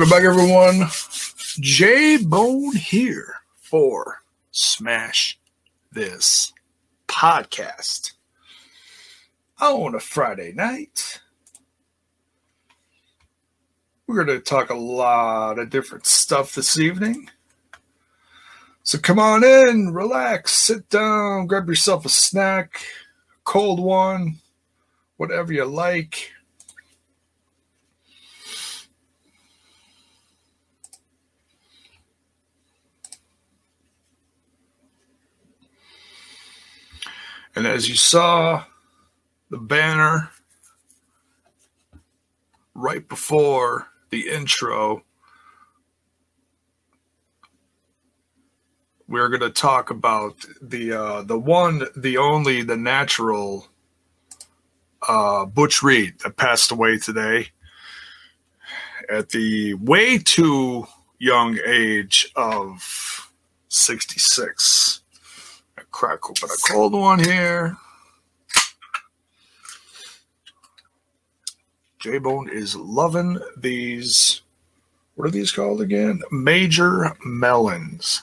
Welcome back, everyone. J Bone here for Smash This Podcast. On a Friday night, we're going to talk a lot of different stuff this evening. So come on in, relax, sit down, grab yourself a snack, cold one, whatever you like. And as you saw the banner right before the intro, we're going to talk about the uh, the one, the only, the natural uh, Butch Reed that passed away today at the way too young age of 66 crack open a cold one here. J Bone is loving these. What are these called again? Major melons.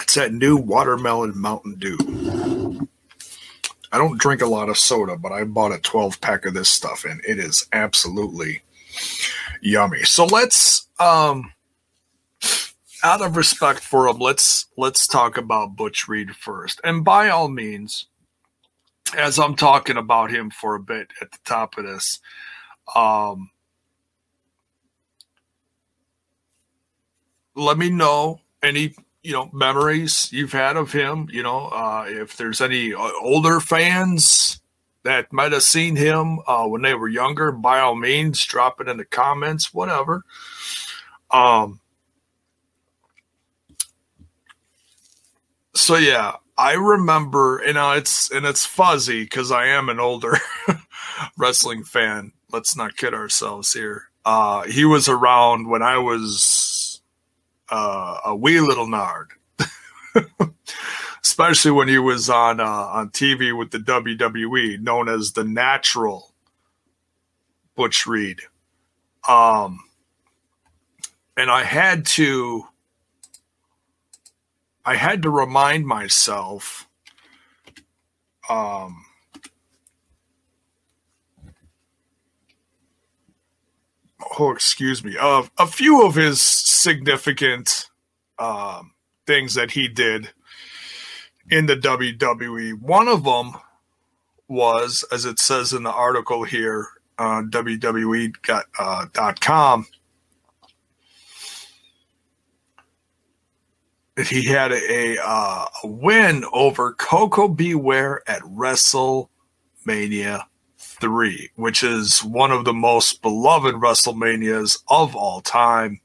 It's that new watermelon Mountain Dew. I don't drink a lot of soda, but I bought a 12 pack of this stuff and it is absolutely yummy. So let's um out of respect for him, let's let's talk about Butch Reed first. And by all means, as I'm talking about him for a bit at the top of this, um, let me know any you know memories you've had of him. You know, uh, if there's any uh, older fans that might have seen him uh, when they were younger, by all means, drop it in the comments, whatever. Um, so yeah, I remember, you know, it's and it's fuzzy because I am an older wrestling fan. Let's not kid ourselves here. Uh, he was around when I was uh, a wee little nard, especially when he was on uh, on TV with the WWE, known as the Natural Butch Reed. Um, and I had to I had to remind myself um, oh excuse me of a few of his significant um, things that he did in the WWE. One of them was, as it says in the article here on WWE.com, he had a, uh, a win over Koko B. Ware at WrestleMania 3, which is one of the most beloved WrestleManias of all time.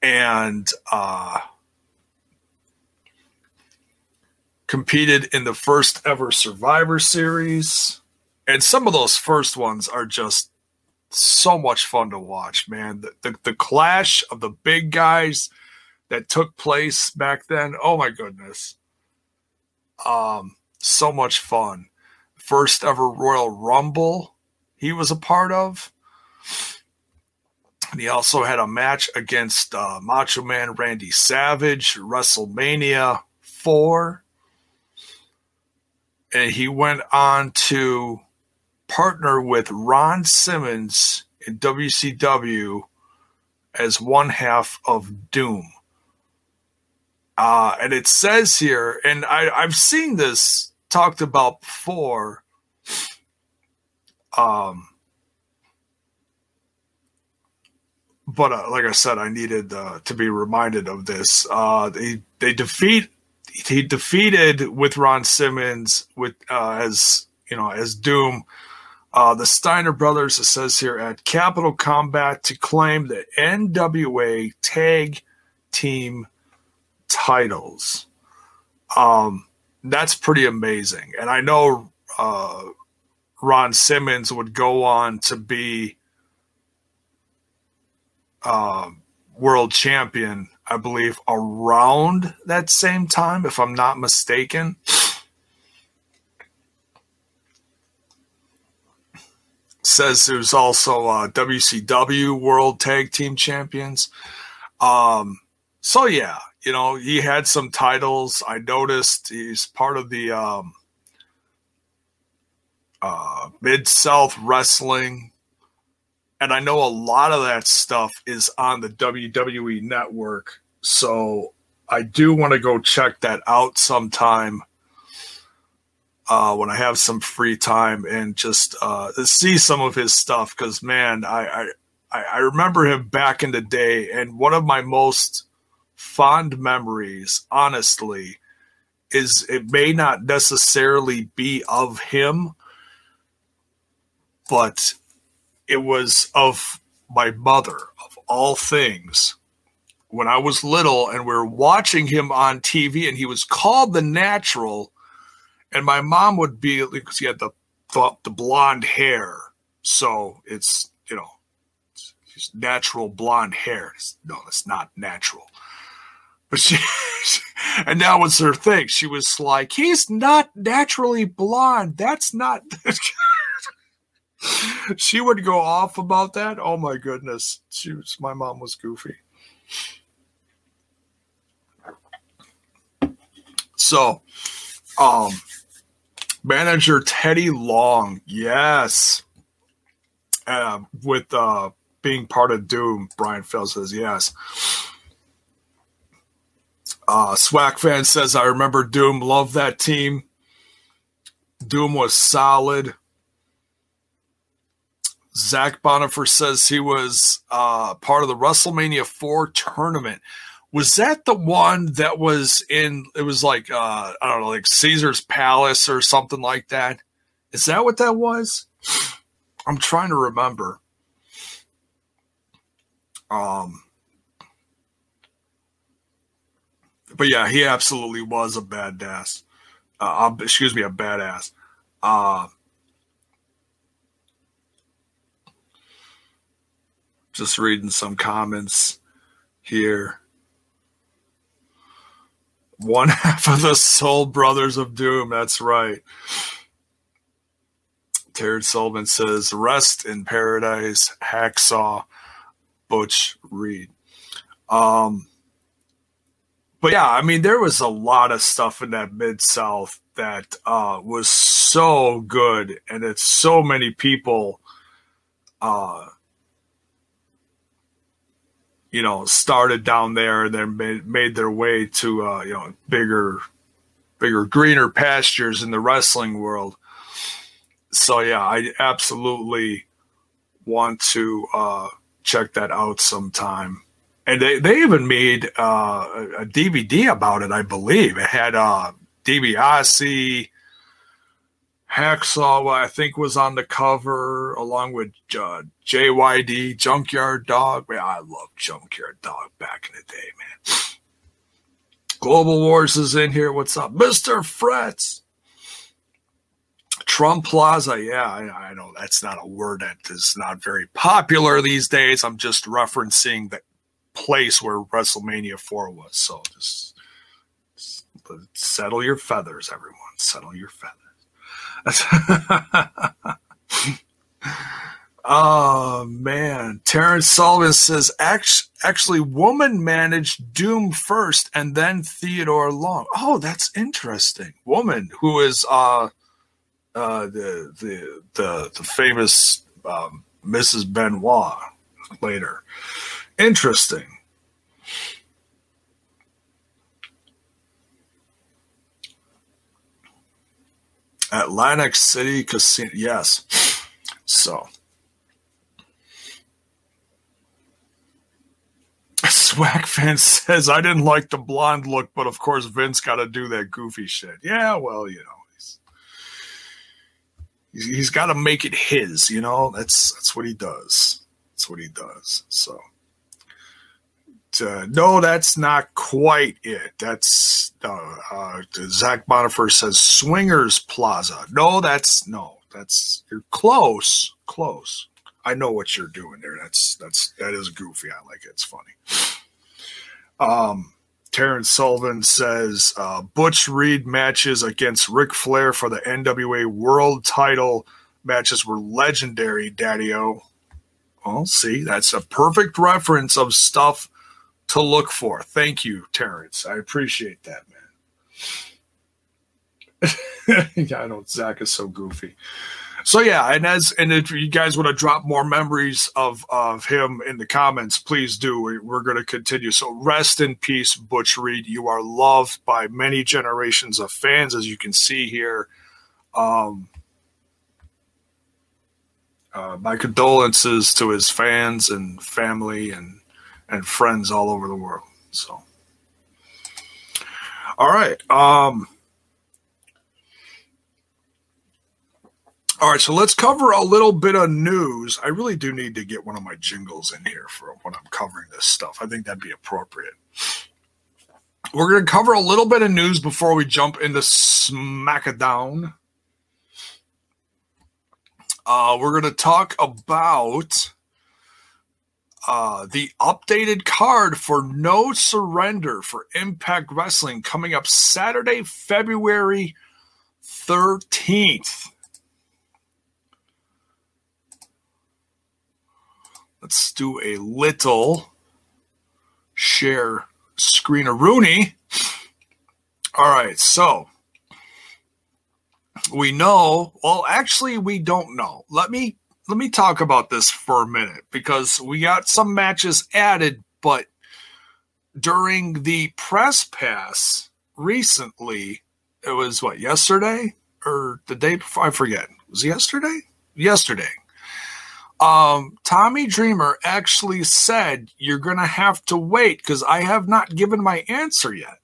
And uh, competed in the first ever Survivor Series. And some of those first ones are just so much fun to watch, man. The, the, the clash of the big guys – that took place back then. Oh my goodness. Um, so much fun. First ever Royal Rumble he was a part of. And he also had a match against uh, Macho Man Randy Savage, WrestleMania 4. And he went on to partner with Ron Simmons in WCW as one half of Doom. Uh, and it says here, and I, I've seen this talked about before. Um, but uh, like I said, I needed uh, to be reminded of this. Uh, they they defeat he defeated with Ron Simmons with uh, as you know as Doom. Uh, the Steiner brothers, it says here, at Capital Combat to claim the NWA Tag Team titles. Um, that's pretty amazing. And I know uh, Ron Simmons would go on to be uh, world champion, I believe, around that same time, if I'm not mistaken. says was also uh, WCW World Tag Team Champions. Um, so yeah, you know, he had some titles. I noticed he's part of the um, uh, Mid South Wrestling. And I know a lot of that stuff is on the WWE network. So I do want to go check that out sometime uh, when I have some free time and just uh, see some of his stuff. Because man, I, I I remember him back in the day, and one of my most fond memories, honestly, is it may not necessarily be of him, but it was of my mother, of all things. When I was little and we were watching him on TV, and he was called the natural and my mom would be because he had the the blonde hair, so it's you know it's natural blonde hair. No, it's not natural. But she, and now was her thing. She was like, he's not naturally blonde. That's not. she would go off about that. Oh my goodness. She was, my mom was goofy. So, um, Manager Teddy Long, yes. Uh, with uh, being part of Doom, Brian Phil says yes. Uh, Swag fan says, I remember Doom, love that team. Doom was solid. Zach Bonifer says he was uh, part of the WrestleMania 4 tournament. Was that the one that was in it was like uh i don't know like caesar's palace or something like that? Is that what that was? I'm trying to remember. Um but yeah he absolutely was a badass uh, excuse me a badass uh just reading some comments here one half of the Soul Brothers of Doom. That's right. Terrence Sullivan says, Rest in Paradise, Hacksaw, Butch Reed. Um, but yeah, I mean, there was a lot of stuff in that Mid South that uh, was so good, and it's so many people uh, you know, started down there and then made, made their way to, uh, you know, bigger, bigger, greener pastures in the wrestling world. So, yeah, I absolutely want to uh, check that out sometime. And they, they even made uh, a DVD about it, I believe. It had uh, DiBiase, Hacksaw, I think, was on the cover along with uh, JYD, Junkyard Dog. Man, I love Junkyard Dog back in the day, man. Global Wars is in here. What's up? Mr. Frets. Trump Plaza. Yeah, I, I, know that's not a word that is not very popular these days. I'm just referencing the place where WrestleMania 4 was. So just, just settle your feathers, everyone. Settle your feathers. oh man, Terrence Sullivan says actually, woman managed Doom first and then Theodore Long. Oh, that's interesting. Woman who is uh, uh, the the the the famous um, Mrs. Benoit later. Interesting. Atlantic City Casino. Yes. So. Swag fan says, I didn't like the blonde look, but of course Vince got to do that goofy shit. Yeah, well, you know, he's he's got to make it his. You know, that's that's what he does. That's what he does. So uh, no, that's not quite it. That's uh, uh, Zach Bonifer says Swingers Plaza. No, that's no, that's you're close, close. I know what you're doing there. That's that's that is goofy. I like it. It's funny. Um, Terrence Sullivan says uh, Butch Reed matches against Ric Flair for the NWA World Title matches were legendary, Daddy O. Well, see, that's a perfect reference of stuff to look for. Thank you, Terrence. I appreciate that, man. yeah, I know Zach is so goofy. So yeah, and as and if you guys want to drop more memories of of him in the comments, please do. We're going to continue. So rest in peace, Butch Reed. You are loved by many generations of fans, as you can see here. Um, uh, my condolences to his fans and family and and friends all over the world. So, all right. Um, all right, so let's cover a little bit of news. I really do need to get one of my jingles in here for when I'm covering this stuff. I think that'd be appropriate. We're going to cover a little bit of news before we jump into SmackDown. Uh, we're going to talk about uh, the updated card for No Surrender for Impact Wrestling coming up Saturday, February 13th. Let's do a little share screen of Rooney. All right, so we know well actually we don't know let me let me talk about this for a minute because we got some matches added but during the press pass recently it was what yesterday? Or the day before? I forget. Was it yesterday? Yesterday. Um tommy dreamer actually said you're gonna have to wait because i have not given my answer yet.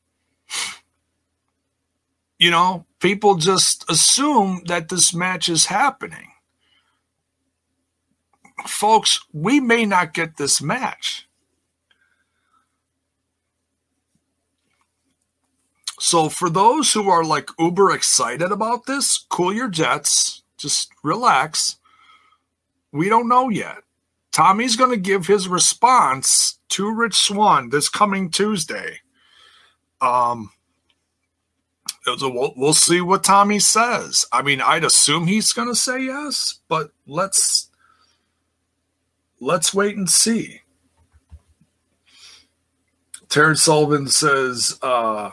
You know, people just assume that this match is happening. Folks, we may not get this match. So, for those who are like uber excited about this, cool your jets, just relax. We don't know yet. Tommy's going to give his response to Rich Swann this coming Tuesday. Um, we'll, we'll see what Tommy says. I mean, I'd assume he's going to say yes, but let's let's wait and see. Terrence Sullivan says uh,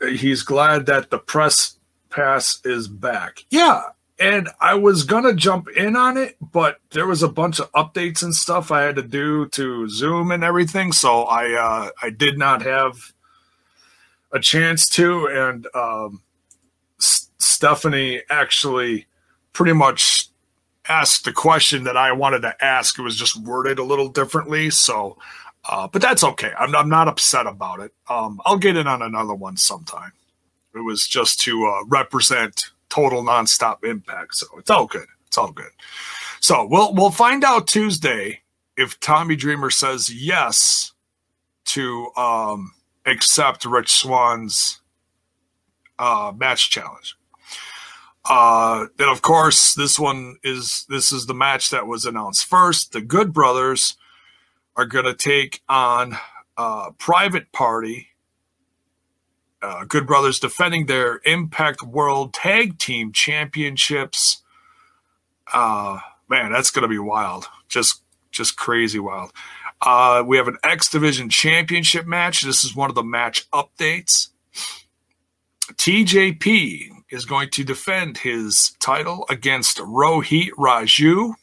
he's glad that the press pass is back. Yeah, and I was gonna jump in on it, but there was a bunch of updates and stuff I had to do to Zoom and everything, so I uh, I did not have a chance to, and um, S- Stephanie actually pretty much asked the question that I wanted to ask. It was just worded a little differently, so. Uh, but that's okay. I'm, I'm not upset about it. Um, I'll get in on another one sometime. It was just to uh, represent total nonstop impact, so it's all good. It's all good. So we'll we'll find out Tuesday if Tommy Dreamer says yes to um, accept Rich Swann's uh, match challenge. Uh, then of course this one is this is the match that was announced first. The Good Brothers are going to take on uh, Private Party. Uh, Good Brothers defending their Impact World Tag Team Championships. Uh, man, that's going to be wild. Just just crazy wild. Uh, we have an X Division Championship match. This is one of the match updates. TJP is going to defend his title against Rohit Raju.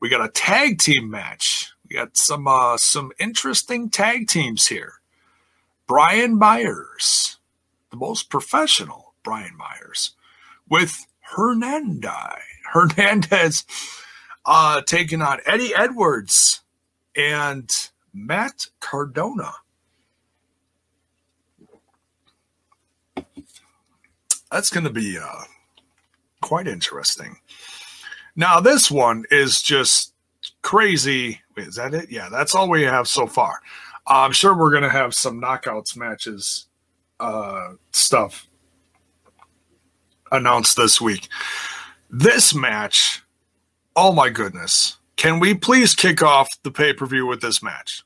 We got a tag team match. We got some uh, some interesting tag teams here. Brian Myers, the most professional Brian Myers, with Hernandez. Hernandez uh, taking on Eddie Edwards and Matt Cardona. That's going to be uh, quite interesting. Now, this one is just crazy. Wait, is that it? Yeah, that's all we have so far. I'm sure we're going to have some knockouts matches uh, stuff announced this week. This match Oh my goodness. Can we please kick off the pay per view with this match?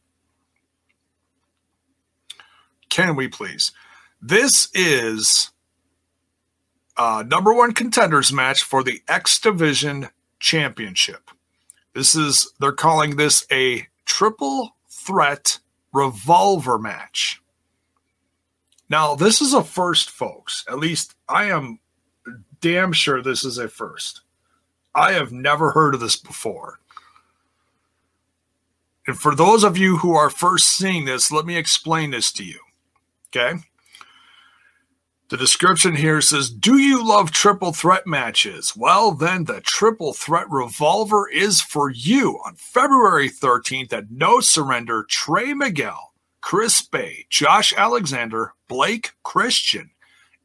Can we please? This is uh, number one contenders match for the X Division Championship. This is, they're calling this a triple threat revolver match. Now, this is a first, folks. At least I am damn sure this is a first. I have never heard of this before. And for those of you who are first seeing this, let me explain this to you. Okay. The description here says, Do you love triple threat matches? Well, then the triple threat revolver is for you. On February 13th at No Surrender, Trey Miguel, Chris Bey, Josh Alexander, Blake Christian,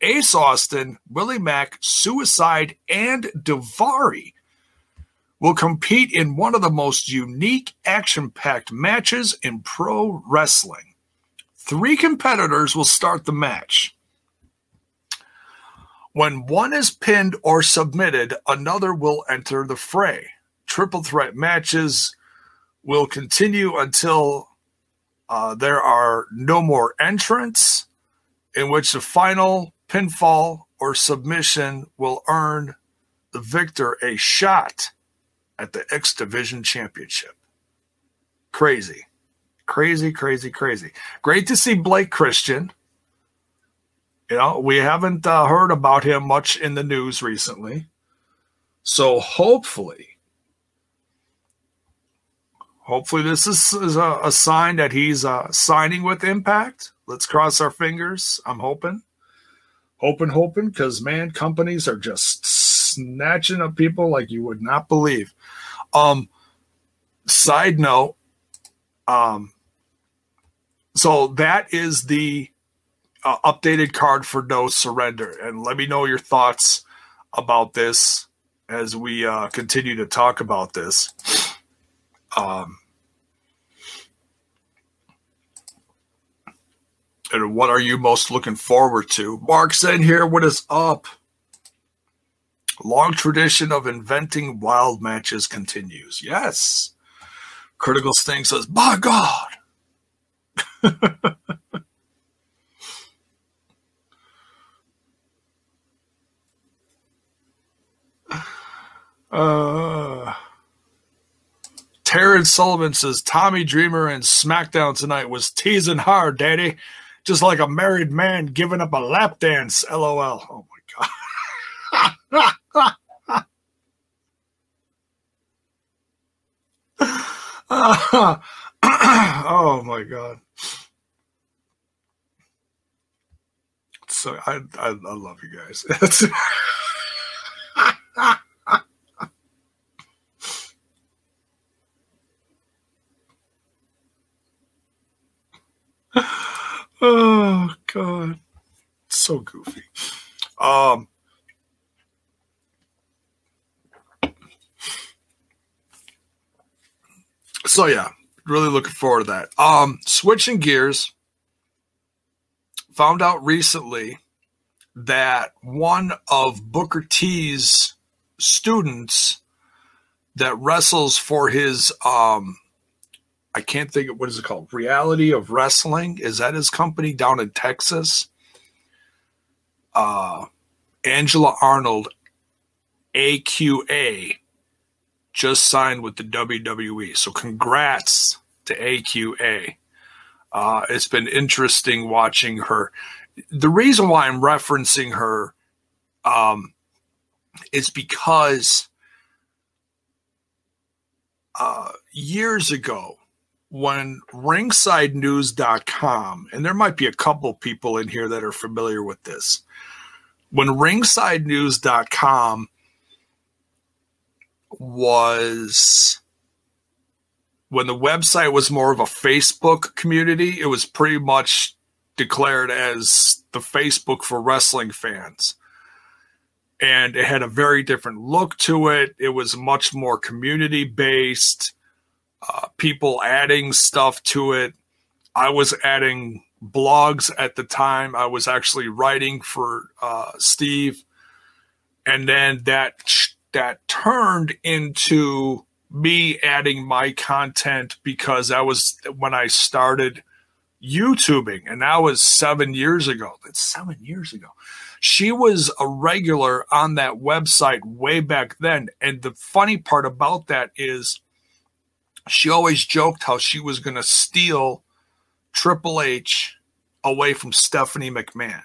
Ace Austin, Willie Mack, Suicide, and Daivari will compete in one of the most unique action packed matches in pro wrestling. Three competitors will start the match. When one is pinned or submitted, another will enter the fray. Triple threat matches will continue until uh, there are no more entrants, in which the final pinfall or submission will earn the victor a shot at the X Division Championship. Crazy. Crazy, crazy, crazy. Great to see Blake Christian you know, we haven't uh, heard about him much in the news recently. So hopefully, hopefully this is, is a, a, sign that he's uh, signing with Impact. Let's cross our fingers. I'm hoping, hoping, hoping, because man, companies are just snatching up people like you would not believe. Um, side note, um, so that is the uh, updated card for No Surrender. And let me know your thoughts about this as we uh, continue to talk about this. Um, and what are you most looking forward to? Mark's in here. What is up? Long tradition of inventing wild matches continues. Yes. Critical Sting says, by God. Uh, Terrence Sullivan says Tommy Dreamer and SmackDown tonight was teasing hard, Daddy, just like a married man giving up a lap dance. LOL. Oh my god. oh my god. So I, I I love you guys. oh god. So goofy. Um so yeah really looking forward to that. Um switching gears found out recently that one of booker t's students that wrestles for his um I can't think of what is it called? Reality of Wrestling. Is that his company down in Texas? Uh, Angela Arnold, AQA, just signed with the WWE. So congrats to AQA. Uh, it's been interesting watching her. The reason why I'm referencing her um, is because uh, years ago, when ringsidenews.com, and there might be a couple people in here that are familiar with this, when ringsidenews.com was when the website was more of a Facebook community, it was pretty much declared as the Facebook for wrestling fans. And it had a very different look to it. It was much more community based uh, people adding stuff to it. I was adding blogs at the time. I was actually writing for uh, Steve, and then that that turned into me adding my content because that was when I started YouTubing, and that was seven years ago. That's seven years ago. She was a regular on that website way back then. And the funny part about that is she always joked how she was going to steal Triple H away from Stephanie McMahon,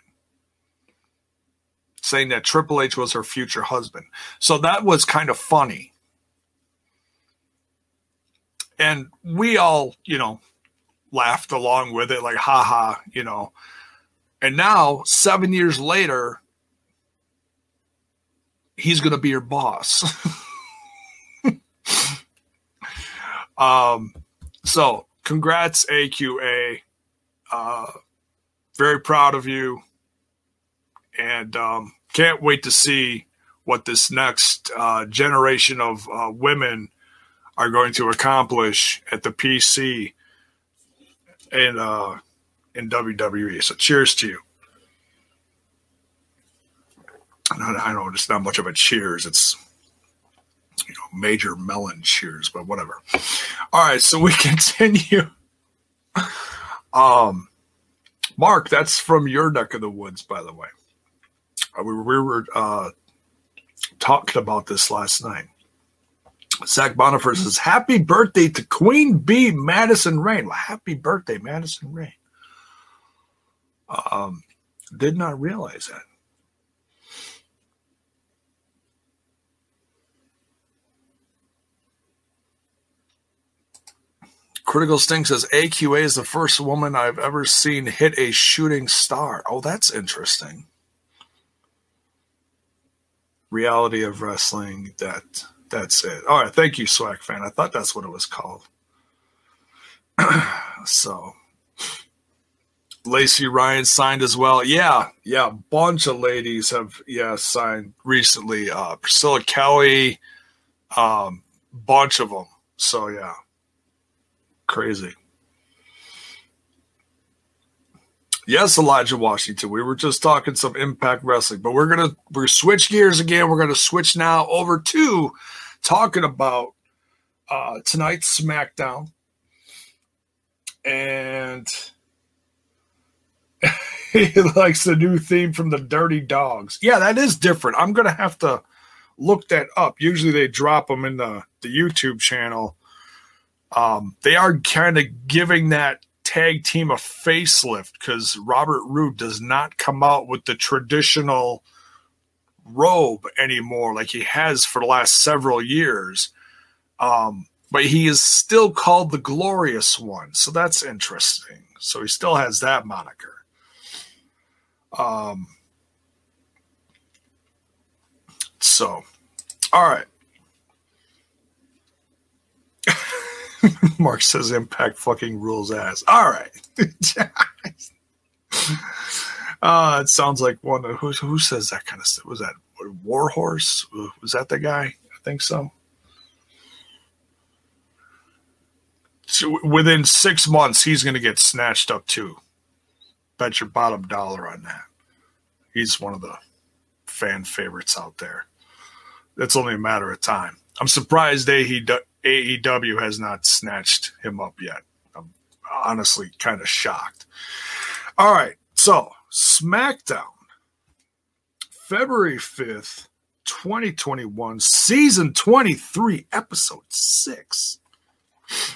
saying that Triple H was her future husband. So that was kind of funny. And we all, you know, laughed along with it, like, haha, you know. And now, seven years later, he's going to be your boss. um, so, congrats, AQA. Uh, very proud of you. And um, can't wait to see what this next uh, generation of uh, women are going to accomplish at the PC and uh, in WWE. So cheers to you. I know it's not much of a cheers. It's you know major melon cheers, but whatever. All right, so we continue. Um, Mark, that's from your neck of the woods, by the way. Uh, we, we were uh, talking about this last night. Zach Bonifer says, Happy birthday to Queen Bee Madison Rayne. Well, happy birthday, Madison Rayne. Um, did not realize that. Critical Sting says AQA is the first woman I've ever seen hit a shooting star. Oh, that's interesting. Reality of wrestling. That that's it. All right, thank you, Swag fan. I thought that's what it was called. so Lacey Ryan signed as well. Yeah, yeah, bunch of ladies have yeah signed recently. Uh, Priscilla Kelly, um, bunch of them. So yeah, crazy. Yes, Elijah Washington. We were just talking some Impact Wrestling, but we're gonna we're switch gears again. We're gonna switch now over to talking about uh, tonight's SmackDown and he likes the new theme from the Dirty Dawgs. Yeah, that is different. I'm gonna have to look that up. Usually they drop them in the the YouTube channel. Um, they are kind of giving that tag team a facelift because Robert Roode does not come out with the traditional robe anymore like he has for the last several years. Um, but he is still called the Glorious One, so that's interesting. So he still has that moniker. Um, so, all right. Mark says Impact fucking rules ass. All right. uh, it sounds like one. Who, who says that kind of stuff? Was that Warhorse? Was that the guy? I think so. so within six months, he's going to get snatched up too. Bet your bottom dollar on that. He's one of the fan favorites out there. It's only a matter of time. I'm surprised AEW has not snatched him up yet. I'm honestly kind of shocked. All right, so SmackDown, February 5th, 2021, season 23, episode 6.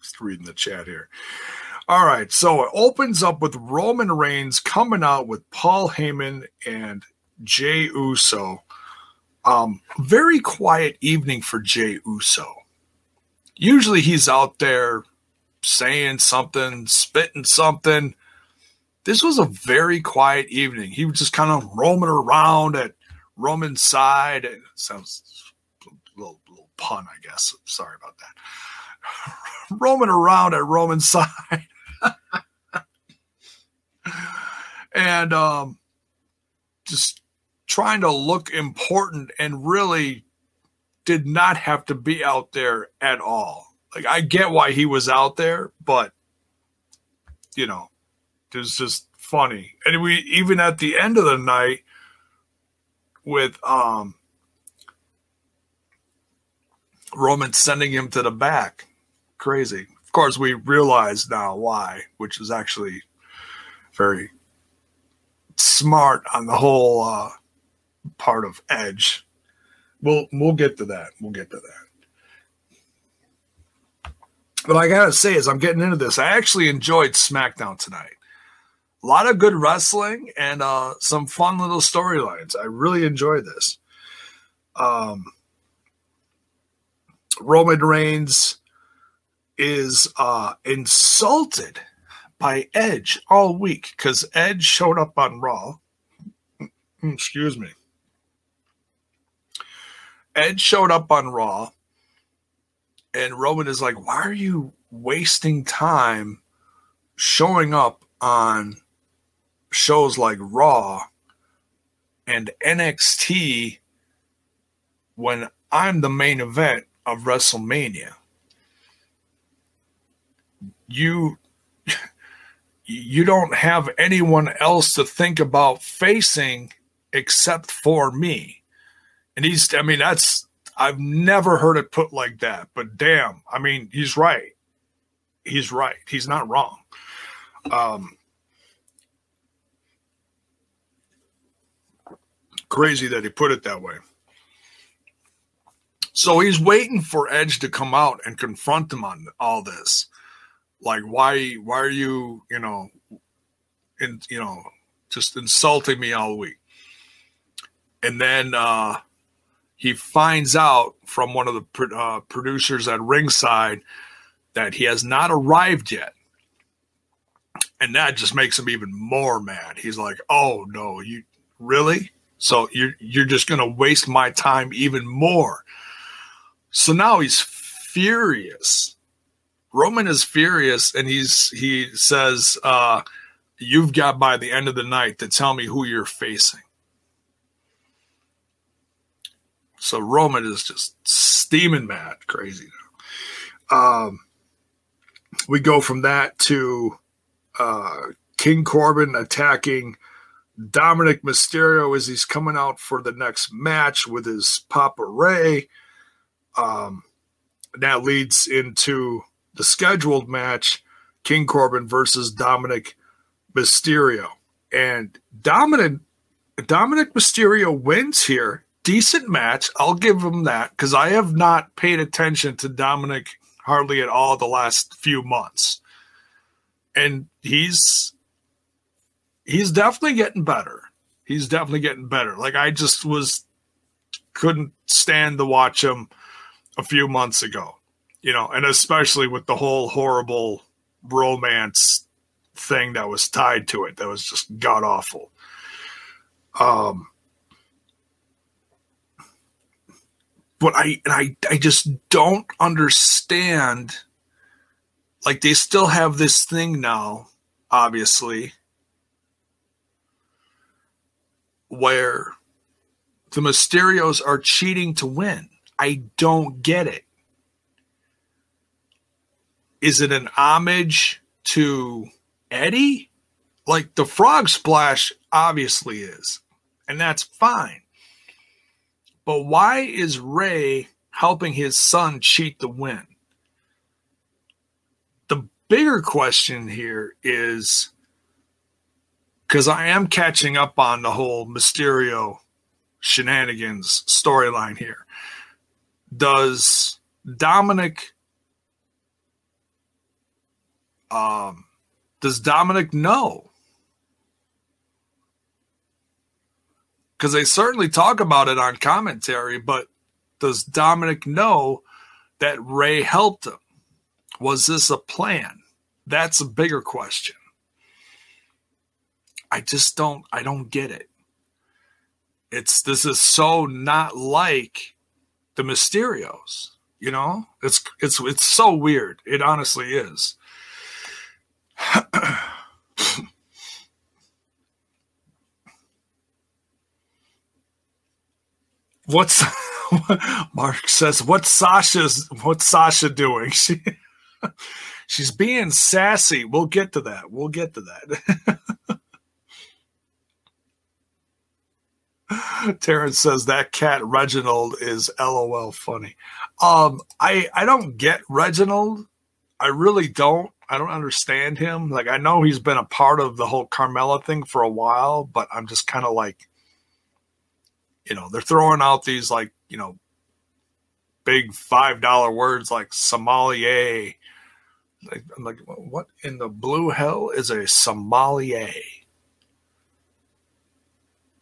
Just reading the chat here. All right, so it opens up with Roman Reigns coming out with Paul Heyman and Jey Uso. Um, very quiet evening for Jey Uso. Usually he's out there saying something, spitting something. This was a very quiet evening. He was just kind of roaming around at Roman's side. It sounds a little, little pun, I guess. Sorry about that. roaming around at Roman's side. And um, just trying to look important and really did not have to be out there at all. Like I get why he was out there, but you know, it was just funny. And we even at the end of the night with um Roman sending him to the back. Crazy. Of course, we realize now why, which is actually very smart on the whole uh, part of Edge. We'll we'll get to that. We'll get to that. But I gotta say, as I'm getting into this, I actually enjoyed SmackDown tonight. A lot of good wrestling and uh, some fun little storylines. I really enjoyed this. Um, Roman Reigns is uh, insulted by Edge all week because Edge showed up on Raw. Mm, excuse me. Edge showed up on Raw, and Roman is like, Why are you wasting time showing up on shows like Raw and NXT when I'm the main event of WrestleMania? You you don't have anyone else to think about facing except for me. And he's, I mean, that's, I've never heard it put like that, but damn, I mean, he's right. He's right. He's not wrong. Um, crazy that he put it that way. So he's waiting for Edge to come out and confront him on all this. Like, why, why are you, you know, in, you know, just insulting me all week? And then, uh, he finds out from one of the uh, producers at ringside that he has not arrived yet. And that just makes him even more mad. He's like oh no you really? So you're you're just to waste my time even more? So now he's furious roman is furious and he's he says uh you've got by the end of the night to tell me who you're facing So Roman is just steaming mad, crazy now. Um, we go from that to uh, King Corbin attacking Dominik Mysterio as he's coming out for the next match with his Papa Rey. Um, that leads into the scheduled match King Corbin versus Dominik Mysterio. And Dominik Dominik Mysterio wins here decent match. I'll give him that because I have not paid attention to Dominik hardly at all the last few months, and he's he's definitely getting better. He's definitely getting better. Like I just was couldn't stand to watch him a few months ago, you know, and especially with the whole horrible romance thing that was tied to it that was just god awful. Um, but I and I I just don't understand. Like they still have this thing now, obviously, where the Mysterios are cheating to win. I don't get it. Is it an homage to Eddie? Like the frog splash obviously is, and that's fine. But why is Rey helping his son cheat the win? The bigger question here is because I am catching up on the whole Mysterio shenanigans storyline here. Does Dominik um does Dominik know because they certainly talk about it on commentary, but does Dominik know that Rey helped him? Was this a plan? That's a bigger question. I just don't I don't get it. It's this is so not like the Mysterios, you know? It's it's it's so weird. It honestly is. what's Mark says, what's Sasha's what's Sasha doing? She she's being sassy. We'll get to that. We'll get to that. Terrence says that cat Reginald is LOL funny. Um, I I don't get Reginald. I really don't. I don't understand him. Like I know he's been a part of the whole Carmella thing for a while, but I'm just kind of like, you know, they're throwing out these like, you know, big five dollar words like sommelier. Like, I'm like, what in the blue hell is a sommelier?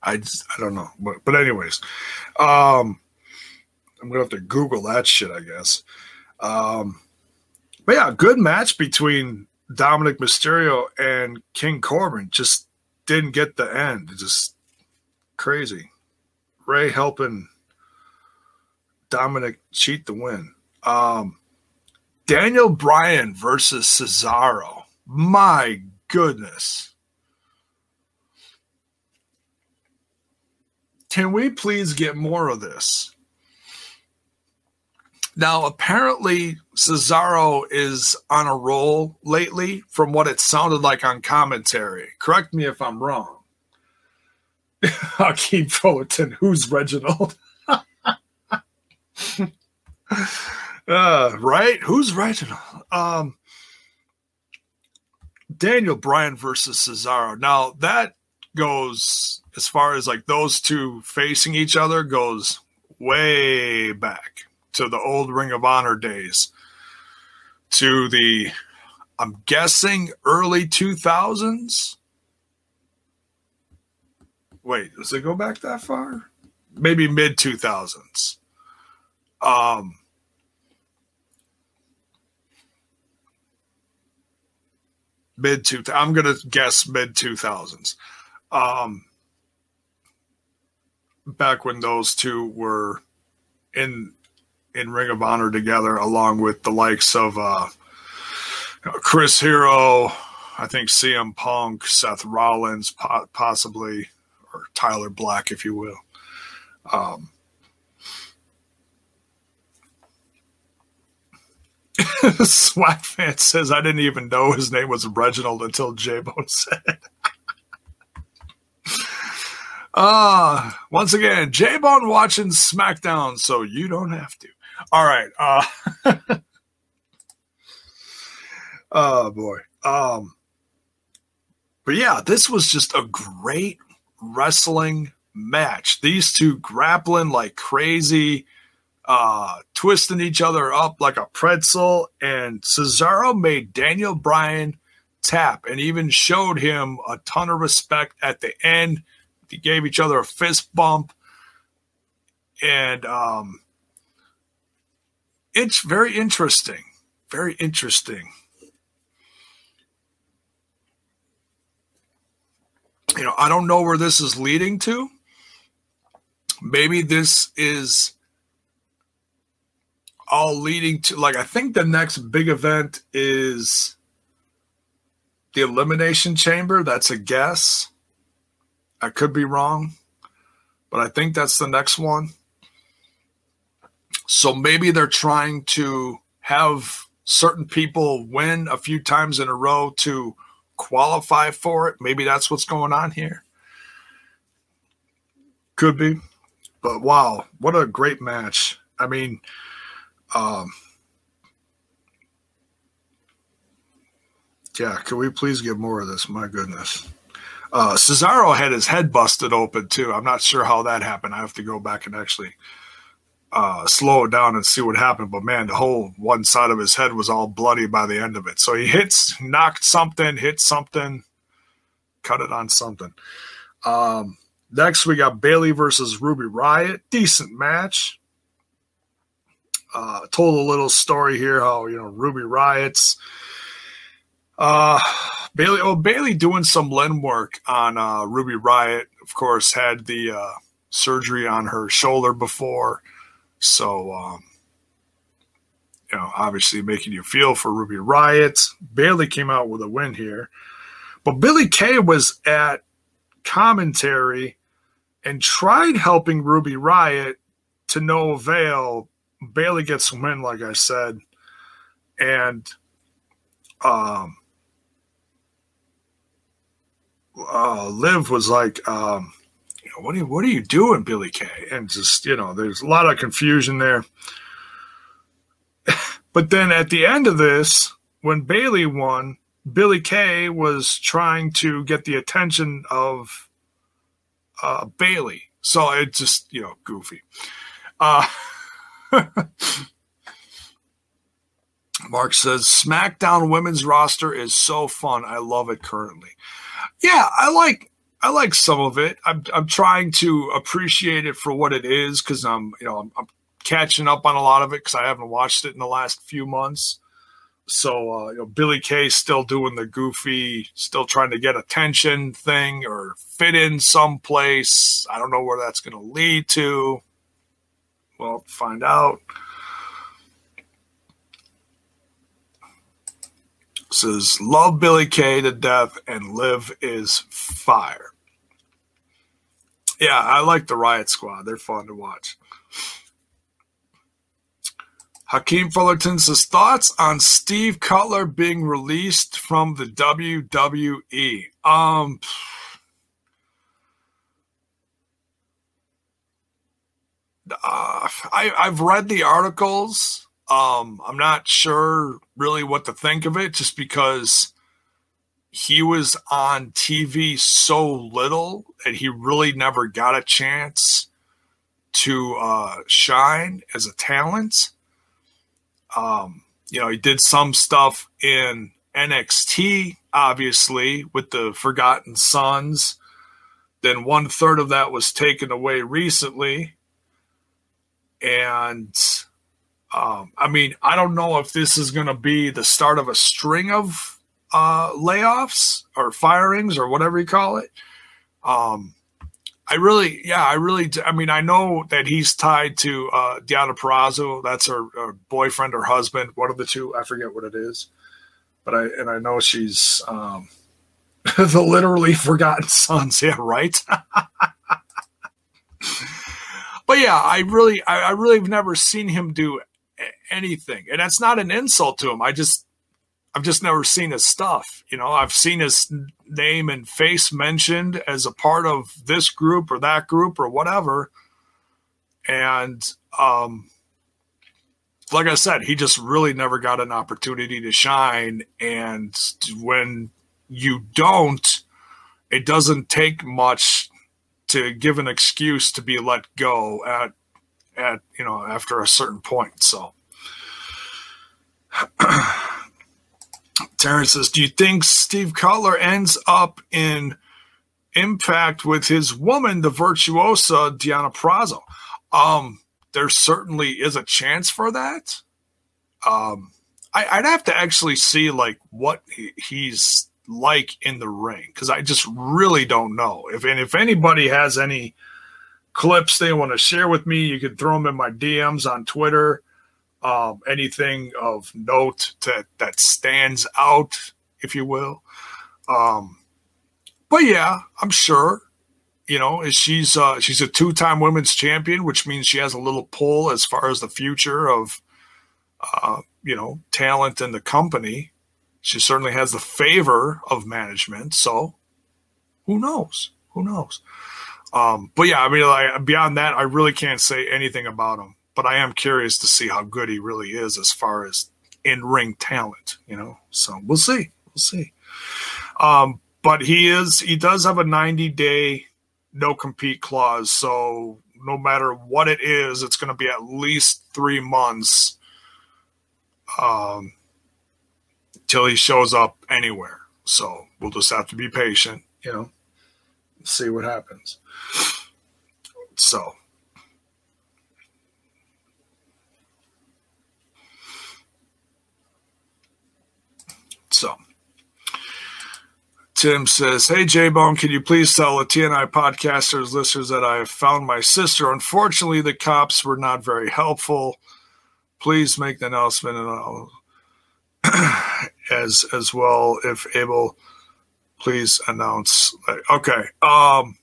I just, I don't know, but but anyways, um, I'm gonna have to Google that shit, I guess. Um, but yeah, good match between Dominik Mysterio and King Corbin. Just didn't get the end. Just crazy. Rey helping Dominik cheat the win. Um, Daniel Bryan versus Cesaro. My goodness. Can we please get more of this? Now, apparently, Cesaro is on a roll lately from what it sounded like on commentary. Correct me if I'm wrong. Hakeem Fullerton, who's Reginald? uh, right? Who's Reginald? Um, Daniel Bryan versus Cesaro. Now, that goes as far as like those two facing each other goes way back to the old Ring of Honor days, to the, I'm guessing, early 2000s. Wait, does it go back that far? Maybe mid 2000s. Um, mid two. I'm gonna guess mid 2000s. Um, back when those two were in in Ring of Honor together, along with the likes of uh, Chris Hero, I think CM Punk, Seth Rollins, po- possibly, or Tyler Black, if you will. Um, Swag fan says I didn't even know his name was Reginald until J Bone said it. Uh, once again, J Bone watching SmackDown, so you don't have to. All right. Uh, oh boy. Um, but yeah, this was just a great wrestling match. These two grappling like crazy, uh, twisting each other up like a pretzel, and Cesaro made Daniel Bryan tap and even showed him a ton of respect at the end they gave each other a fist bump, and um, it's very interesting. Very interesting. You know, I don't know where this is leading to. Maybe this is all leading to like I think the next big event is the elimination chamber. That's a guess. I could be wrong, but I think that's the next one. So maybe they're trying to have certain people win a few times in a row to qualify for it. Maybe that's what's going on here. Could be. But wow, what a great match. I mean, um, yeah, could we please get more of this? My goodness. Uh, Cesaro had his head busted open too. I'm not sure how that happened. I have to go back and actually uh, slow it down and see what happened. But man, the whole one side of his head was all bloody by the end of it. So he hits, knocked something, hit something, cut it on something. Um, next, we got Bayley versus Ruby Riott. Decent match. Uh, told a little story here how you know Ruby Riott's. uh, Bayley, oh, Bayley doing some len work on uh, Ruby Riott. Of course, had the uh, surgery on her shoulder before, so um, you know, obviously making you feel for Ruby Riott. Bayley came out with a win here, but Billie Kay was at commentary and tried helping Ruby Riott to no avail. Bayley gets a win, like I said, and um uh, Liv was like, um, what are you, what are you doing, Billie Kay? And just you know, there's a lot of confusion there. but then at the end of this, when Bayley won, Billie Kay was trying to get the attention of uh, Bayley. So it just you know goofy. Uh, Mark says SmackDown women's roster is so fun. I love it currently. Yeah, I like I like some of it. I'm I'm trying to appreciate it for what it is because I'm you know I'm, I'm, catching up on a lot of it because I haven't watched it in the last few months. So uh, you know, Billie Kay still doing the goofy, still trying to get attention thing or fit in someplace. I don't know where that's going to lead to. Well, find out. Says love Billie Kay to death and Liv is fire. Yeah, I like the Riott Squad. They're fun to watch. Hakeem Fullerton says thoughts on Steve Cutler being released from the WWE. Um, uh, I, I've read the articles. Um, I'm not sure really what to think of it, just because he was on TV so little and he really never got a chance to uh, shine as a talent. Um, you know, he did some stuff in NXT, obviously, with the Forgotten Sons. Then one third of that was taken away recently. And um, I mean, I don't know if this is going to be the start of a string of uh, layoffs or firings or whatever you call it. Um, I really, yeah, I really, I mean, I know that he's tied to uh, Purrazzo. That's her, her, boyfriend or husband, one of the two. I forget what it is, but I and I know she's um, the literally forgotten sons. Yeah, right. but yeah, I really, I, I really have never seen him do anything, and that's not an insult to him. I just I've just never seen his stuff. You know, I've seen his name and face mentioned as a part of this group or that group or whatever. And um, like I said, he just really never got an opportunity to shine. And when you don't, it doesn't take much to give an excuse to be let go at at you know after a certain point. So. Terrence says, Do you think Steve Cutler ends up in impact with his woman, the virtuosa Deonna Purrazzo? Um, there certainly is a chance for that. Um, I, would have to actually see like what he, he's like in the ring because I just really don't know. If and if anybody has any clips they want to share with me, you can throw them in my DMs on Twitter um, anything of note that that stands out, if you will. Um, but yeah, I'm sure. You know, she's uh, she's a two-time women's champion, which means she has a little pull as far as the future of, uh, you know, talent in the company. She certainly has the favor of management. So, who knows? Who knows? Um, but yeah, I mean, like, beyond that, I really can't say anything about him but I am curious to see how good he really is as far as in ring talent, you know. So we'll see. We'll see. Um, but he is he does have a 90 day no compete clause. So no matter what it is, it's going to be at least three months um, till he shows up anywhere. So we'll just have to be patient, you know, see what happens. So So Tim says, Hey J Bone, can you please tell the TNI podcasters listeners that I have found my sister? Unfortunately, the cops were not very helpful. Please make the announcement and I'll as as well if able please announce okay um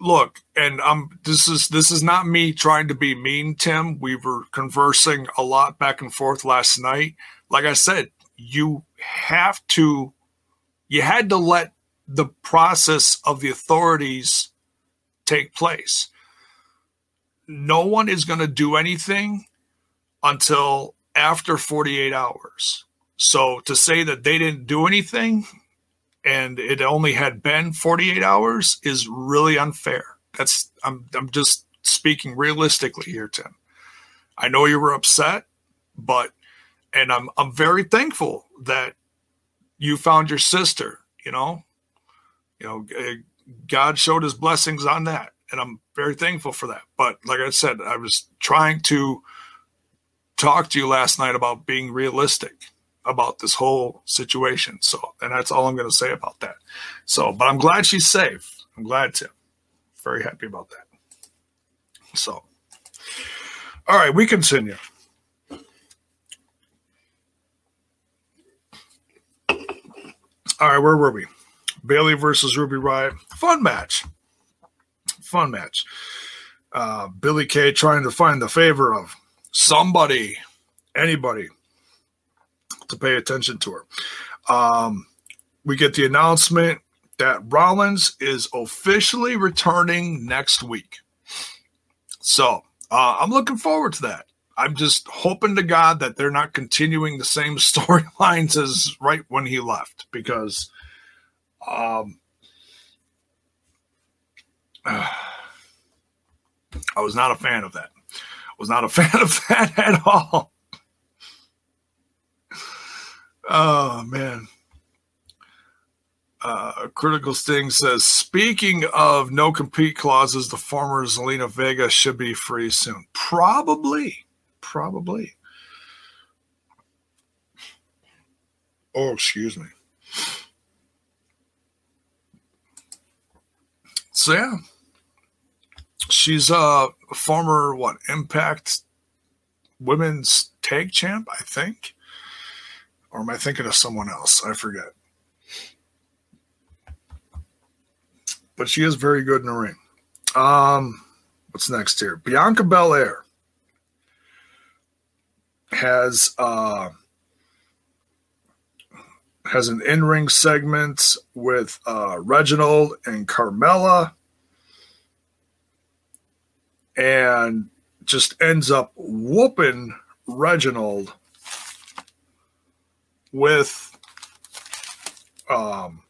look and um this is this is not me trying to be mean tim we were conversing a lot back and forth last night like i said you have to you had to let the process of the authorities take place. No one is going to do anything until after 48 hours. So to say that they didn't do anything and it only had been 48 hours is really unfair. That's I'm I'm just speaking realistically here, Tim. I know you were upset, but and I'm I'm very thankful that you found your sister, you know. You know, eh, God showed his blessings on that, and I'm very thankful for that. But like I said, I was trying to talk to you last night about being realistic about this whole situation. So, and that's all I'm going to say about that. So, but I'm glad she's safe. I'm glad to. Very happy about that. So, all right, we continue. All right, where were we? Bayley versus Ruby Riott. Fun match. Fun match. Uh, Billie Kay trying to find the favor of somebody, anybody, to pay attention to her. Um, we get the announcement that Rollins is officially returning next week. So uh, I'm looking forward to that. I'm just hoping to God that they're not continuing the same storylines as right when he left because um, I was not a fan of that. I was not a fan of that at all. Oh man. Uh, Critical Sting says, speaking of no compete clauses, the former Zelina Vega should be free soon. Probably. Probably. Oh, excuse me. So yeah. She's a former what Impact Women's Tag Champ, I think. Or am I thinking of someone else? I forget. But she is very good in the ring. Um, what's next here? Bianca Belair has uh has an in-ring segment with uh, Reginald and Carmella, and just ends up whooping Reginald with um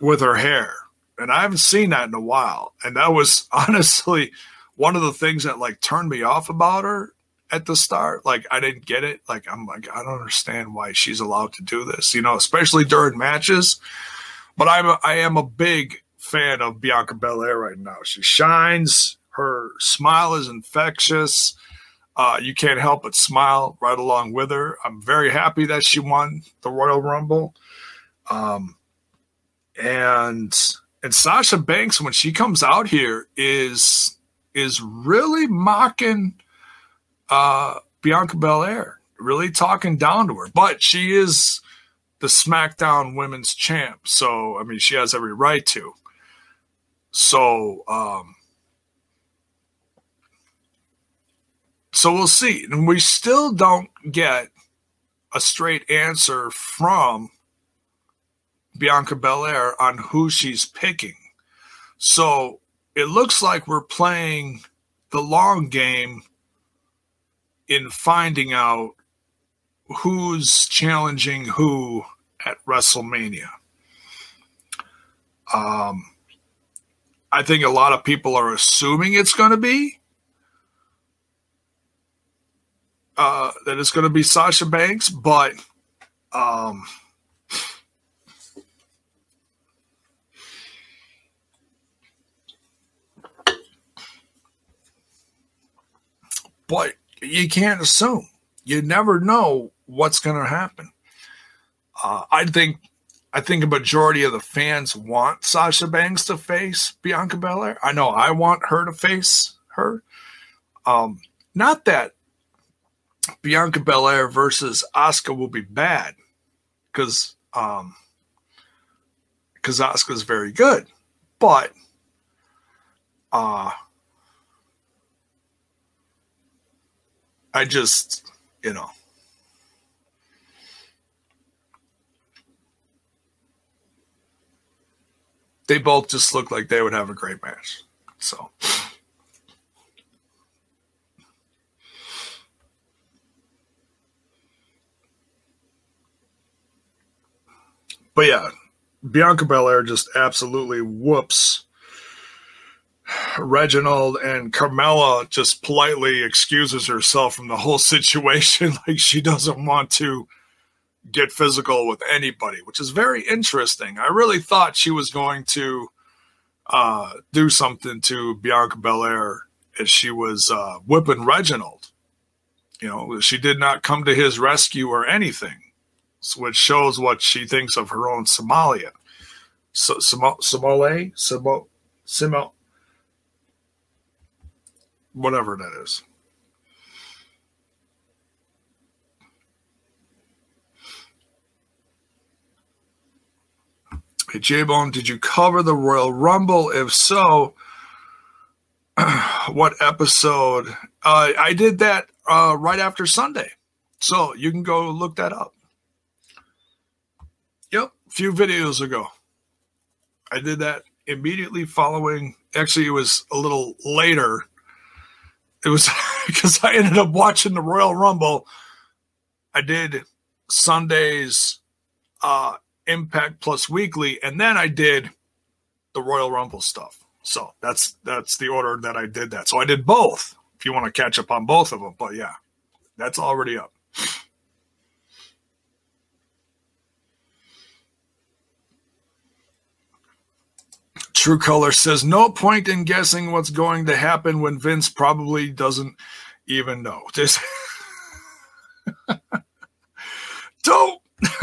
with her hair. And i haven't seen that in a while. And that was honestly one of the things that like turned me off about her at the start like i didn't get it. Like i'm like i don't understand why she's allowed to do this you know especially during matches. But i'm a, i am a big fan of bianca belair right now. She shines. Her smile is infectious. Uh, you can't help but smile right along with her. I'm very happy that she won the Royal Rumble. Um, and and Sasha Banks when she comes out here is is really mocking uh, Bianca Belair, really talking down to her. But she is the SmackDown Women's Champ, so I mean she has every right to. So um, So we'll see. And we still don't get a straight answer from Bianca Belair on who she's picking. So it looks like we're playing the long game in finding out who's challenging who at WrestleMania. Um, I think a lot of people are assuming it's going to be uh, that it's going to be Sasha Banks, but um, but you can't assume. You never know what's going to happen. Uh, I think I think a majority of the fans want Sasha Banks to face Bianca Belair. I know I want her to face her. Um, not that Bianca Belair versus Asuka will be bad because um because Asuka's very good, but uh I just you know they both just look like they would have a great match. So. But yeah, Bianca Belair just absolutely whoops Reginald and Carmella just politely excuses herself from the whole situation like she doesn't want to get physical with anybody, which is very interesting. I really thought she was going to uh, do something to Bianca Belair as she was uh, whipping Reginald. You know, she did not come to his rescue or anything, which shows what she thinks of her own Somalia. So, Somale, Simo, Simo, whatever that is. Hey, J Bone, did you cover the Royal Rumble? If so, what episode? Uh, I did that uh, right after Sunday. So you can go look that up. Yep, a few videos ago. I did that immediately following. Actually, it was a little later it was because I ended up watching the Royal Rumble. I did Sunday's uh, Impact Plus Weekly, and then I did the Royal Rumble stuff. So that's that's the order that I did that. So I did both. If you want to catch up on both of them, but yeah, that's already up. True Color says no point in guessing what's going to happen when Vince probably doesn't even know. Just don't.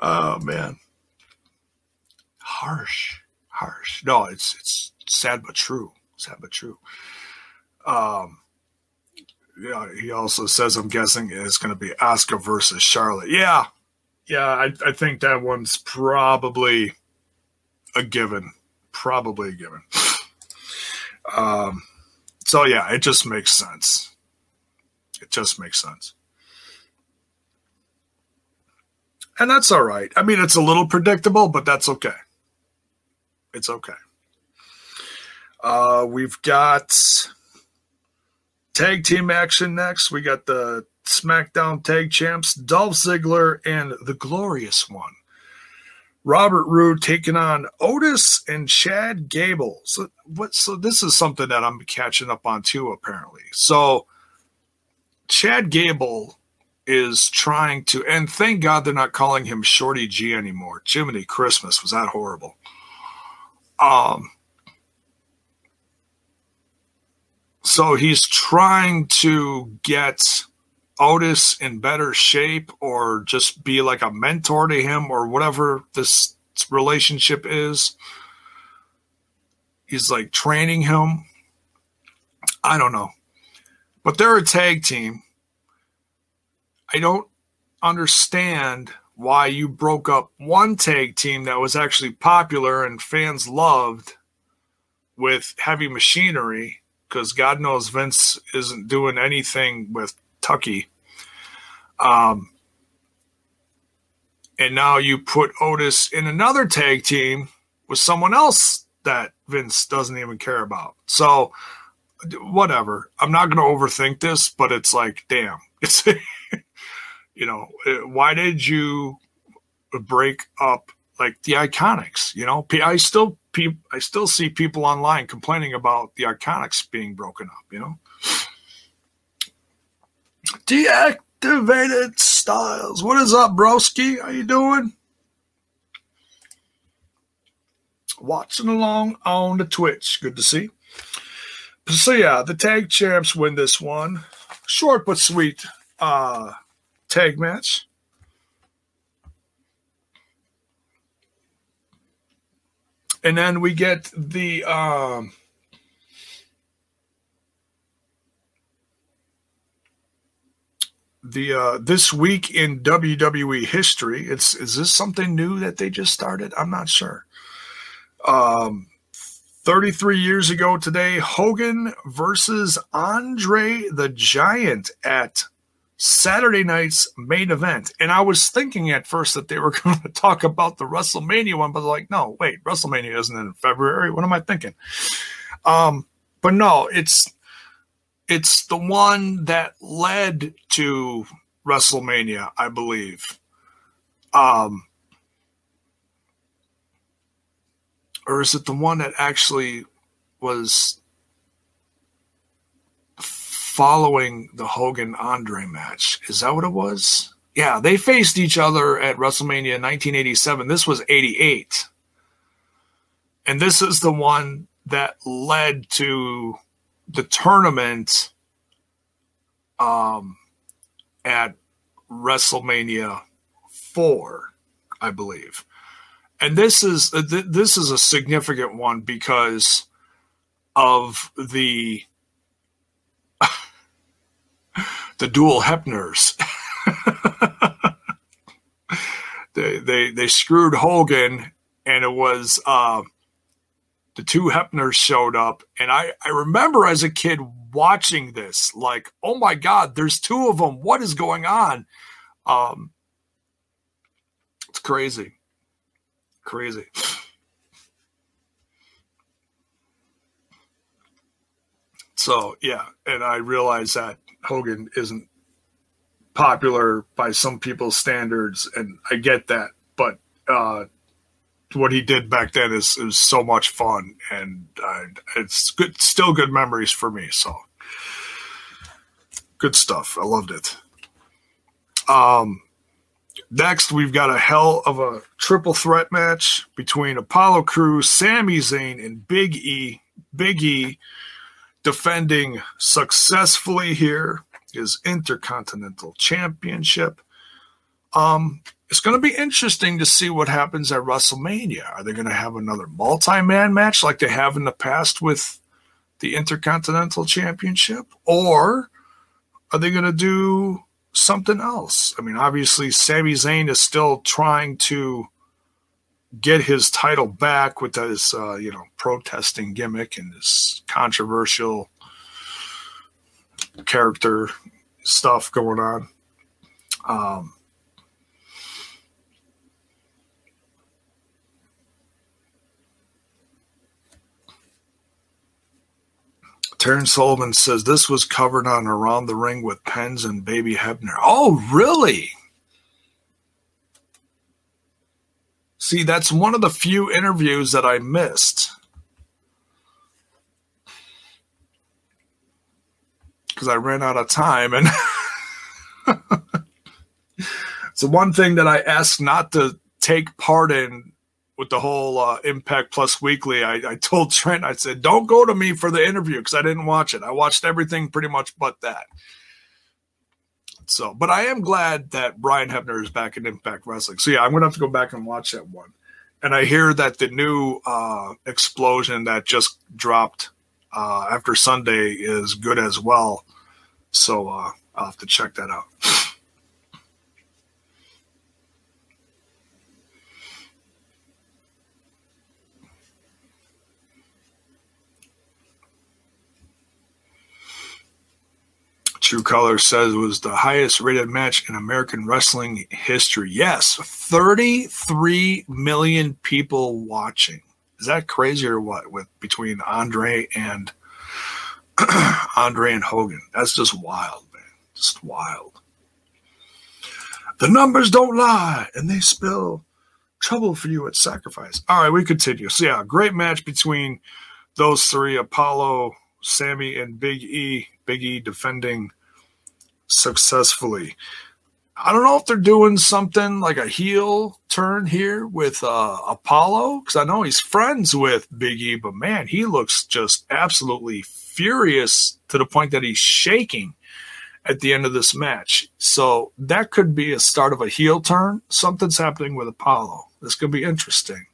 oh man, harsh, harsh. No, it's it's sad but true. Sad but true. Um, yeah, he also says I'm guessing it's to be Asuka versus Charlotte. Yeah, yeah, I, I think that one's probably a given. Probably a given. Um, so yeah, it just makes sense. It just makes sense. And that's all right. I mean, it's a little predictable, but that's okay. It's okay. Uh, we've got tag team action next. We got the SmackDown Tag Champs, Dolph Ziggler and the Glorious One. Robert Roode taking on Otis and Chad Gable. So what so this is something that I'm catching up on too, apparently. So Chad Gable is trying to and thank God they're not calling him Shorty G anymore. Jiminy Christmas, was that horrible. Um so he's trying to get Otis in better shape or just be like a mentor to him or whatever this relationship is. He's like training him. I don't know. But they're a tag team. I don't understand why you broke up one tag team that was actually popular and fans loved with heavy machinery because God knows Vince isn't doing anything with Tucker. Um, and now you put Otis in another tag team with someone else that Vince doesn't even care about. So, whatever. I'm not going to overthink this, but it's like, damn. It's, you know, uh, why did you break up like the Iconics? You know, I still, I still see people online complaining about the Iconics being broken up. You know, deactivated styles. What is up, broski? How you doing? Watching along on the Twitch. Good to see. So yeah, the tag champs win this one. Short but sweet uh tag match. And then we get the um the uh, this week in WWE history. It's is this something new that they just started? I'm not sure. Um, 33 years ago today, Hogan versus Andre the Giant at Saturday night's main event. And I was thinking at first that they were going to talk about the WrestleMania one, but like, no, wait, WrestleMania isn't in February. What am I thinking? Um, but no, it's it's the one that led to WrestleMania, I believe. Um, or is it the one that actually was following the Hogan Andre match? Is that what it was? Yeah, they faced each other at WrestleMania 1987. This was 88. And this is the one that led to the tournament um, at WrestleMania 4, I believe and this is uh, th- this is a significant one because of the the dual Hebners. they, they they screwed Hogan, and it was uh, the two Hebners showed up, and I I remember as a kid watching this, like, oh my God, there's two of them. What is going on? Um, it's crazy. Crazy. So yeah, and I realize that Hogan isn't popular by some people's standards, and I get that. But uh, what he did back then is is so much fun, and uh, it's good, still good memories for me. So good stuff. I loved it. Um, Next, we've got a hell of a triple threat match between Apollo Crews, Sami Zayn, and Big E. Big E defending successfully here his Intercontinental Championship. Um, it's going to be interesting to see what happens at WrestleMania. Are they going to have another multi-man match like they have in the past with the Intercontinental Championship, or are they going to do something else. I mean, obviously, Sami Zayn is still trying to get his title back with his, uh, you know, protesting gimmick and this controversial character stuff going on. Um, Terrence Sullivan says this was covered on Around the Ring with Pens and Baby Hebner. Oh, really? See, that's one of the few interviews that I missed. Because I ran out of time. And it's the one thing that I asked not to take part in with the whole uh, Impact Plus Weekly, I, I, told Trent, I said, don't go to me for the interview because I didn't watch it. I watched everything pretty much but that. So, but I am glad that Brian Hebner is back in Impact Wrestling. So, yeah, I'm going to have to go back and watch that one. And I hear that the new uh, explosion that just dropped uh, after Sunday is good as well. So, uh, I'll have to check that out. True Color says was the highest rated match in American wrestling history. Yes, 33 million people watching. Is that crazy or what? With between Andre and Andre and Hogan, that's just wild, man. Just wild. The numbers don't lie, and they spell trouble for you at sacrifice. All right, we continue. So yeah, great match between those three: Apollo, Sami, and Big E. Big E defending successfully. I don't know if they're doing something like a heel turn here with uh, Apollo because I know he's friends with Big E, but man, he looks just absolutely furious to the point that he's shaking at the end of this match. So that could be a start of a heel turn. Something's happening with Apollo. This could be interesting.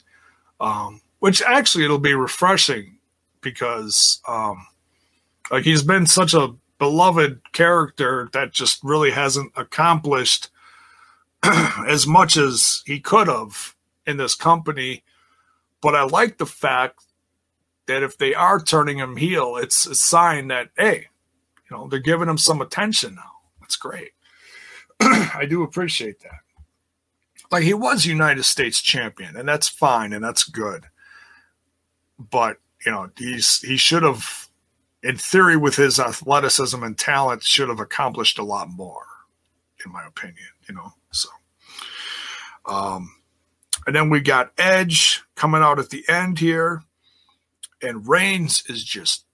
Um, which actually it'll be refreshing because um, like he's been such a beloved character that just really hasn't accomplished as much as he could have in this company. But I like the fact that if they are turning him heel, it's a sign that, hey, you know, they're giving him some attention now. That's great. I do appreciate that. Like he was United States champion, and that's fine and that's good. But you know, he's he should have, in theory, with his athleticism and talent, should have accomplished a lot more, in my opinion. You know, so. Um, and then we got Edge coming out at the end here, and Reigns is just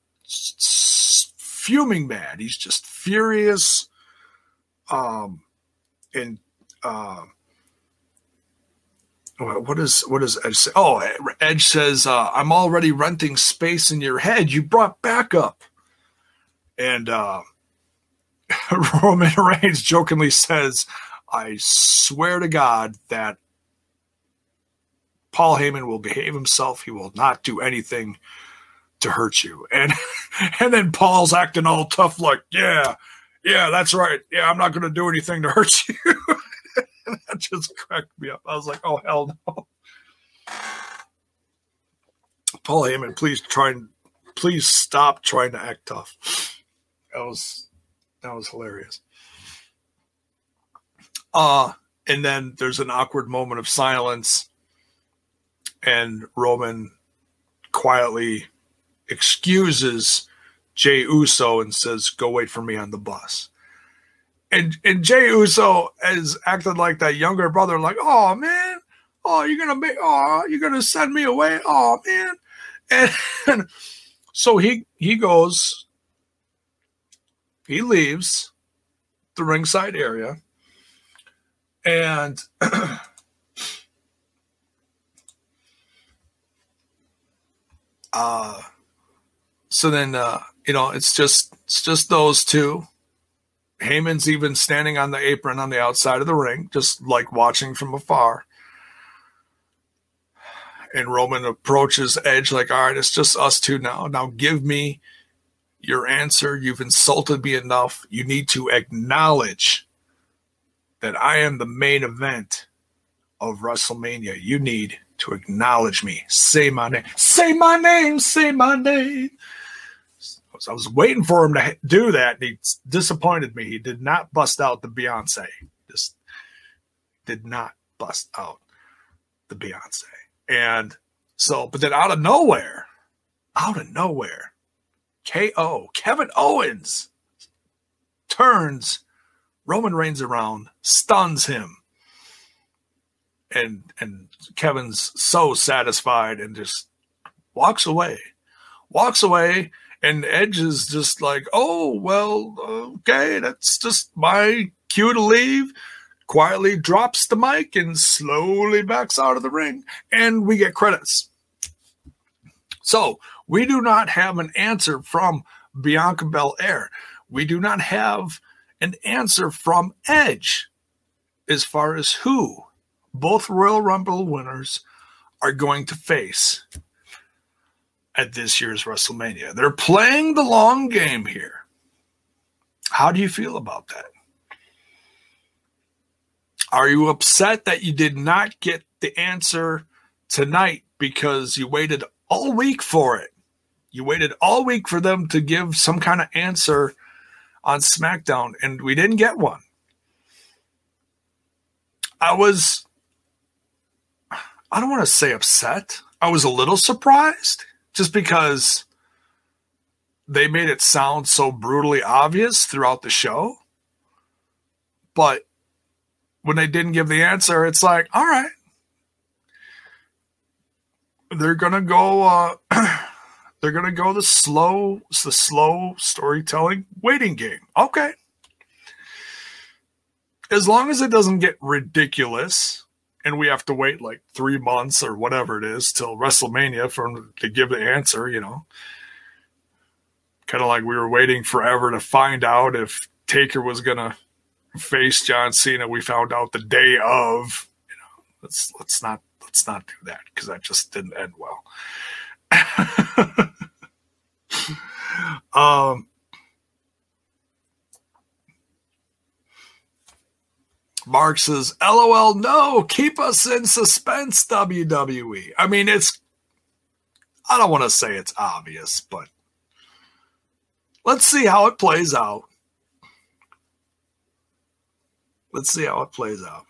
fuming mad. He's just furious. Um, and uh, what is what does Edge say? Oh, Edge says, uh, "I'm already renting space in your head. You brought backup." And uh, Roman Reigns jokingly says, "I swear to God that Paul Heyman will behave himself. He will not do anything to hurt you." And and then Paul's acting all tough, like, "Yeah, yeah, that's right. Yeah, I'm not going to do anything to hurt you." that just cracked me up. I was like, "Oh hell no!" Paul Heyman, please try and please stop trying to act tough. That was that was hilarious. Uh and then there's an awkward moment of silence, and Roman quietly excuses Jey Uso and says, "Go wait for me on the bus." And and Jey Uso has acted like that younger brother, like, "Oh man, oh you're gonna make, oh you're gonna send me away, oh man," and, and so he he goes, he leaves the ringside area, and. uh so then uh you know, it's just it's just those two. Heyman's even standing on the apron on the outside of the ring, just like watching from afar. And Roman approaches Edge like, all right, it's just us two now. Now give me your answer. You've insulted me enough. You need to acknowledge that I am the main event of WrestleMania. You need to acknowledge me. Say my name. Say my name. Say my name. I was waiting for him to do that, and he disappointed me. He did not bust out the Beyonce. Just did not bust out the Beyonce. And so, but then out of nowhere, out of nowhere, KO, Kevin Owens turns Roman Reigns around, stuns him. And and Kevin's so satisfied and just walks away. Walks away and Edge is just like, oh, well, okay, that's just my cue to leave. Quietly drops the mic and slowly backs out of the ring. And we get credits. So we do not have an answer from Bianca Belair. We do not have an answer from Edge as far as who both Royal Rumble winners are going to face at this year's WrestleMania. They're playing the long game here. How do you feel about that? Are you upset that you did not get the answer tonight because you waited all week for it? You waited all week for them to give some kind of answer on SmackDown, and we didn't get one. I was, I don't want to say upset. I was a little surprised just because they made it sound so brutally obvious throughout the show. But when they didn't give the answer, it's like, all right, they're gonna go. Uh, they're gonna go the slow, the slow storytelling waiting game. Okay, as long as it doesn't get ridiculous and we have to wait like three months or whatever it is till WrestleMania for to give the answer, you know. Kind of like we were waiting forever to find out if Taker was gonna face John Cena. We found out the day of. You know, let's let's not let's not do that because that just didn't end well. um, Mark says, LOL, no, keep us in suspense, WWE. I mean, it's, I don't want to say it's obvious, but let's see how it plays out. Let's see how it plays out.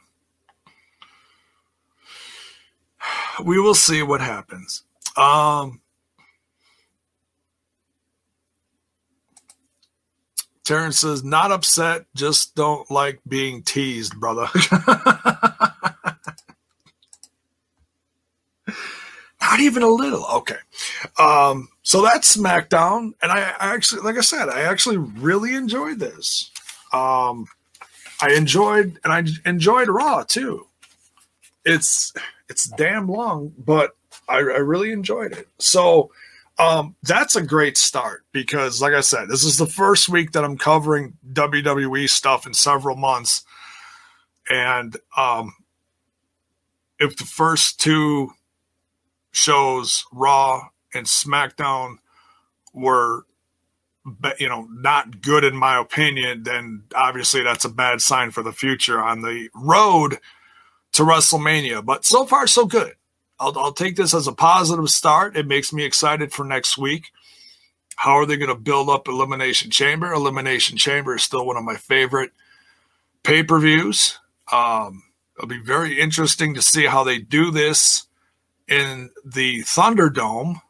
We will see what happens. Um, Terrence says, not upset, just don't like being teased, brother. not even a little. Okay. Um, so that's SmackDown. And I, I, actually, like I said, I actually really enjoyed this. Um, I enjoyed, and I enjoyed Raw too. It's, it's damn long, but I, I really enjoyed it. So, um, that's a great start because, like I said, this is the first week that I'm covering WWE stuff in several months. And um, if the first two shows, Raw and SmackDown, were you know not good in my opinion, then obviously that's a bad sign for the future on the road to WrestleMania. But so far, so good. I'll, I'll take this as a positive start. It makes me excited for next week. How are they going to build up Elimination Chamber? Elimination Chamber is still one of my favorite pay per views. Um, it'll be very interesting to see how they do this in the Thunderdome.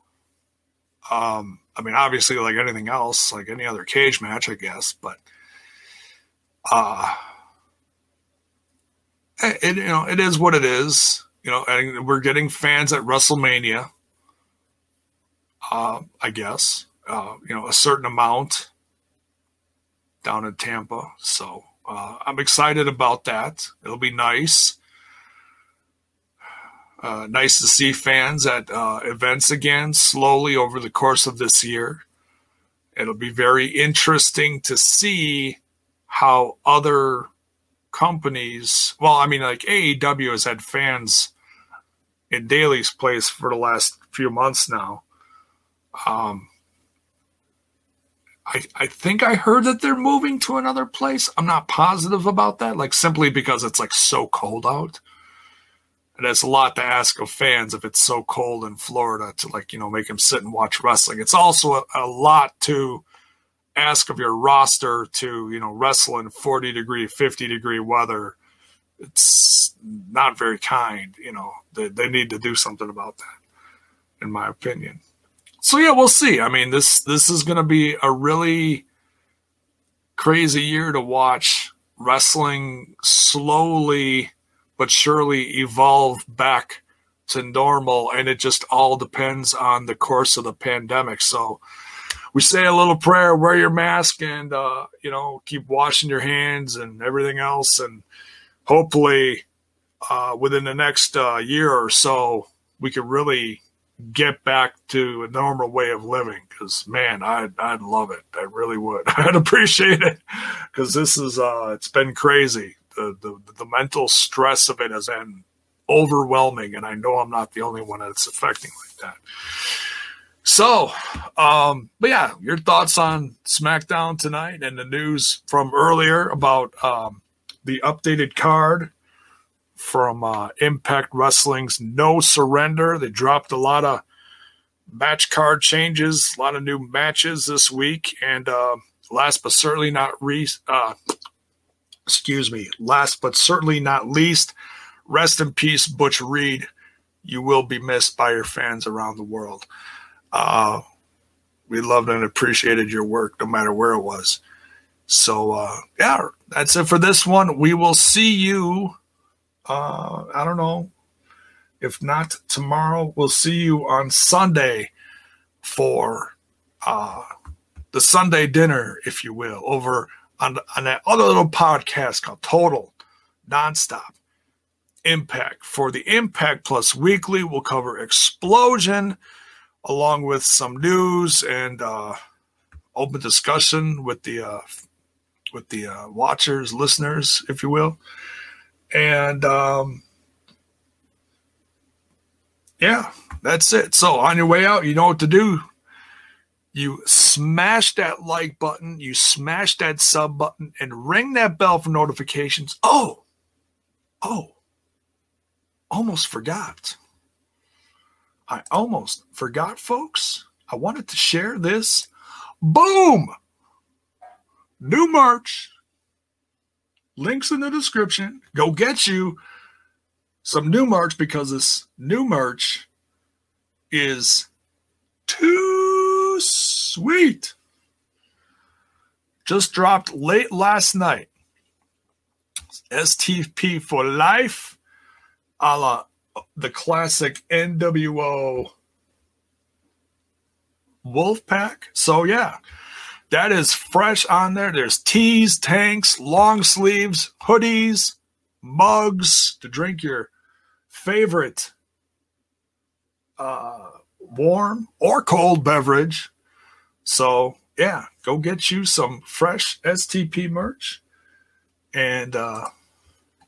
Um, I mean, obviously, like anything else, like any other cage match, I guess, but uh, it, you know, it is what it is you know, and we're getting fans at WrestleMania. Uh, I guess uh, you know a certain amount down in Tampa, so uh, I'm excited about that. It'll be nice. Uh, nice to see fans at uh, events again slowly over the course of this year. It'll be very interesting to see how other companies, well, I mean, like AEW has had fans in Daily's place for the last few months now. Um, I, I think I heard that they're moving to another place. I'm not positive about that, like simply because it's like so cold out. And it's a lot to ask of fans if it's so cold in Florida to like, you know, make them sit and watch wrestling. It's also a, a lot to ask of your roster to, you know, wrestle in 40 degree, 50 degree weather it's not very kind. You know, they, they need to do something about that, in my opinion. So yeah, we'll see. I mean, this this is going to be a really crazy year to watch wrestling slowly but surely evolve back to normal, and it just all depends on the course of the pandemic. So we say a little prayer, wear your mask, and uh, you know, keep washing your hands and everything else, and hopefully uh, within the next uh, year or so, we could really get back to a normal way of living. Because man, I'd I'd love it. I really would. I'd appreciate it because this is uh, it's been crazy. The, the the mental stress of it has been overwhelming, and I know I'm not the only one that's affecting like that. So, um, but yeah, your thoughts on SmackDown tonight and the news from earlier about um, the updated card from uh, Impact Wrestling's No Surrender. They dropped a lot of match card changes, a lot of new matches this week, and uh, last but certainly not least, uh, excuse me, last but certainly not least, rest in peace, Butch Reed. You will be missed by your fans around the world. Uh, we loved and appreciated your work, no matter where it was. So uh, yeah, that's it for this one. We will see you. Uh, I don't know. If not tomorrow, we'll see you on Sunday for uh, the Sunday dinner, if you will, over on, on that other little podcast called Total Nonstop Impact. For the Impact Plus Weekly, we'll cover Explosion along with some news and uh, open discussion with the uh, with the uh, watchers, listeners, if you will. And um, yeah, that's it. So on your way out, you know what to do. You smash that like button, you smash that sub button, and ring that bell for notifications. Oh, oh, almost forgot. I almost forgot, folks. I wanted to share this. Boom! New merch. Links in the description. Go get you some new merch because this new merch is too sweet. Just dropped late last night. STP for life, a la the classic NWO Wolfpack. So yeah, that is fresh on there. There's tees, tanks, long sleeves, hoodies, mugs to drink your favorite uh, warm or cold beverage. So yeah, go get you some fresh STP merch. And uh,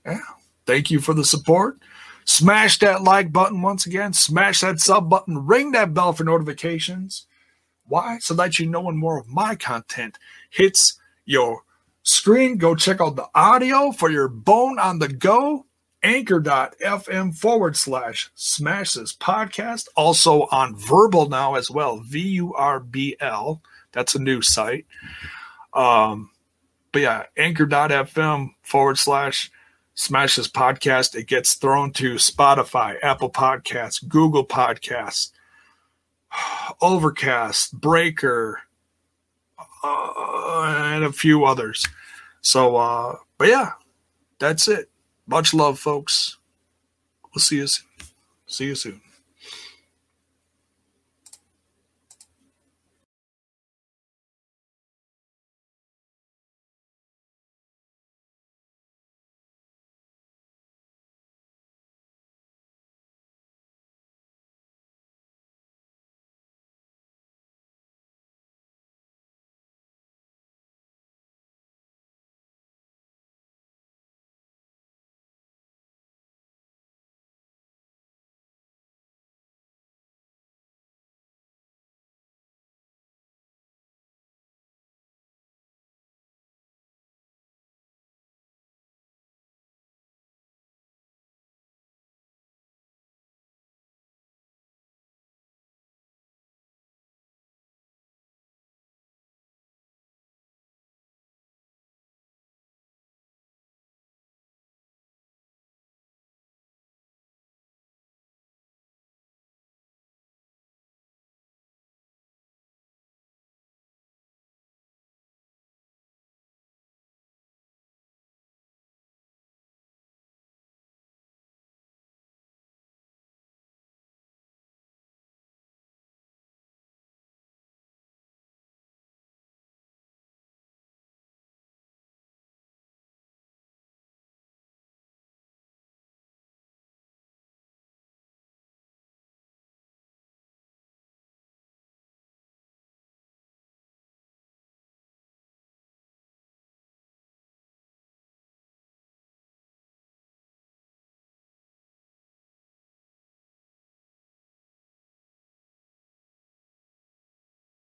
yeah, thank you for the support. Smash that like button once again. Smash that sub button. Ring that bell for notifications. Why? So that you know when more of my content hits your screen. Go check out the audio for your bone on the go. Anchor.fm forward slash smash this podcast. Also on Vurbl now as well. V U R B L. That's a new site. Um, but yeah, anchor.fm forward slash smash this podcast. It gets thrown to Spotify, Apple Podcasts, Google Podcasts, Overcast, Breaker, uh, and a few others. So, uh, but yeah, that's it. Much love, folks. We'll see you soon. See you soon.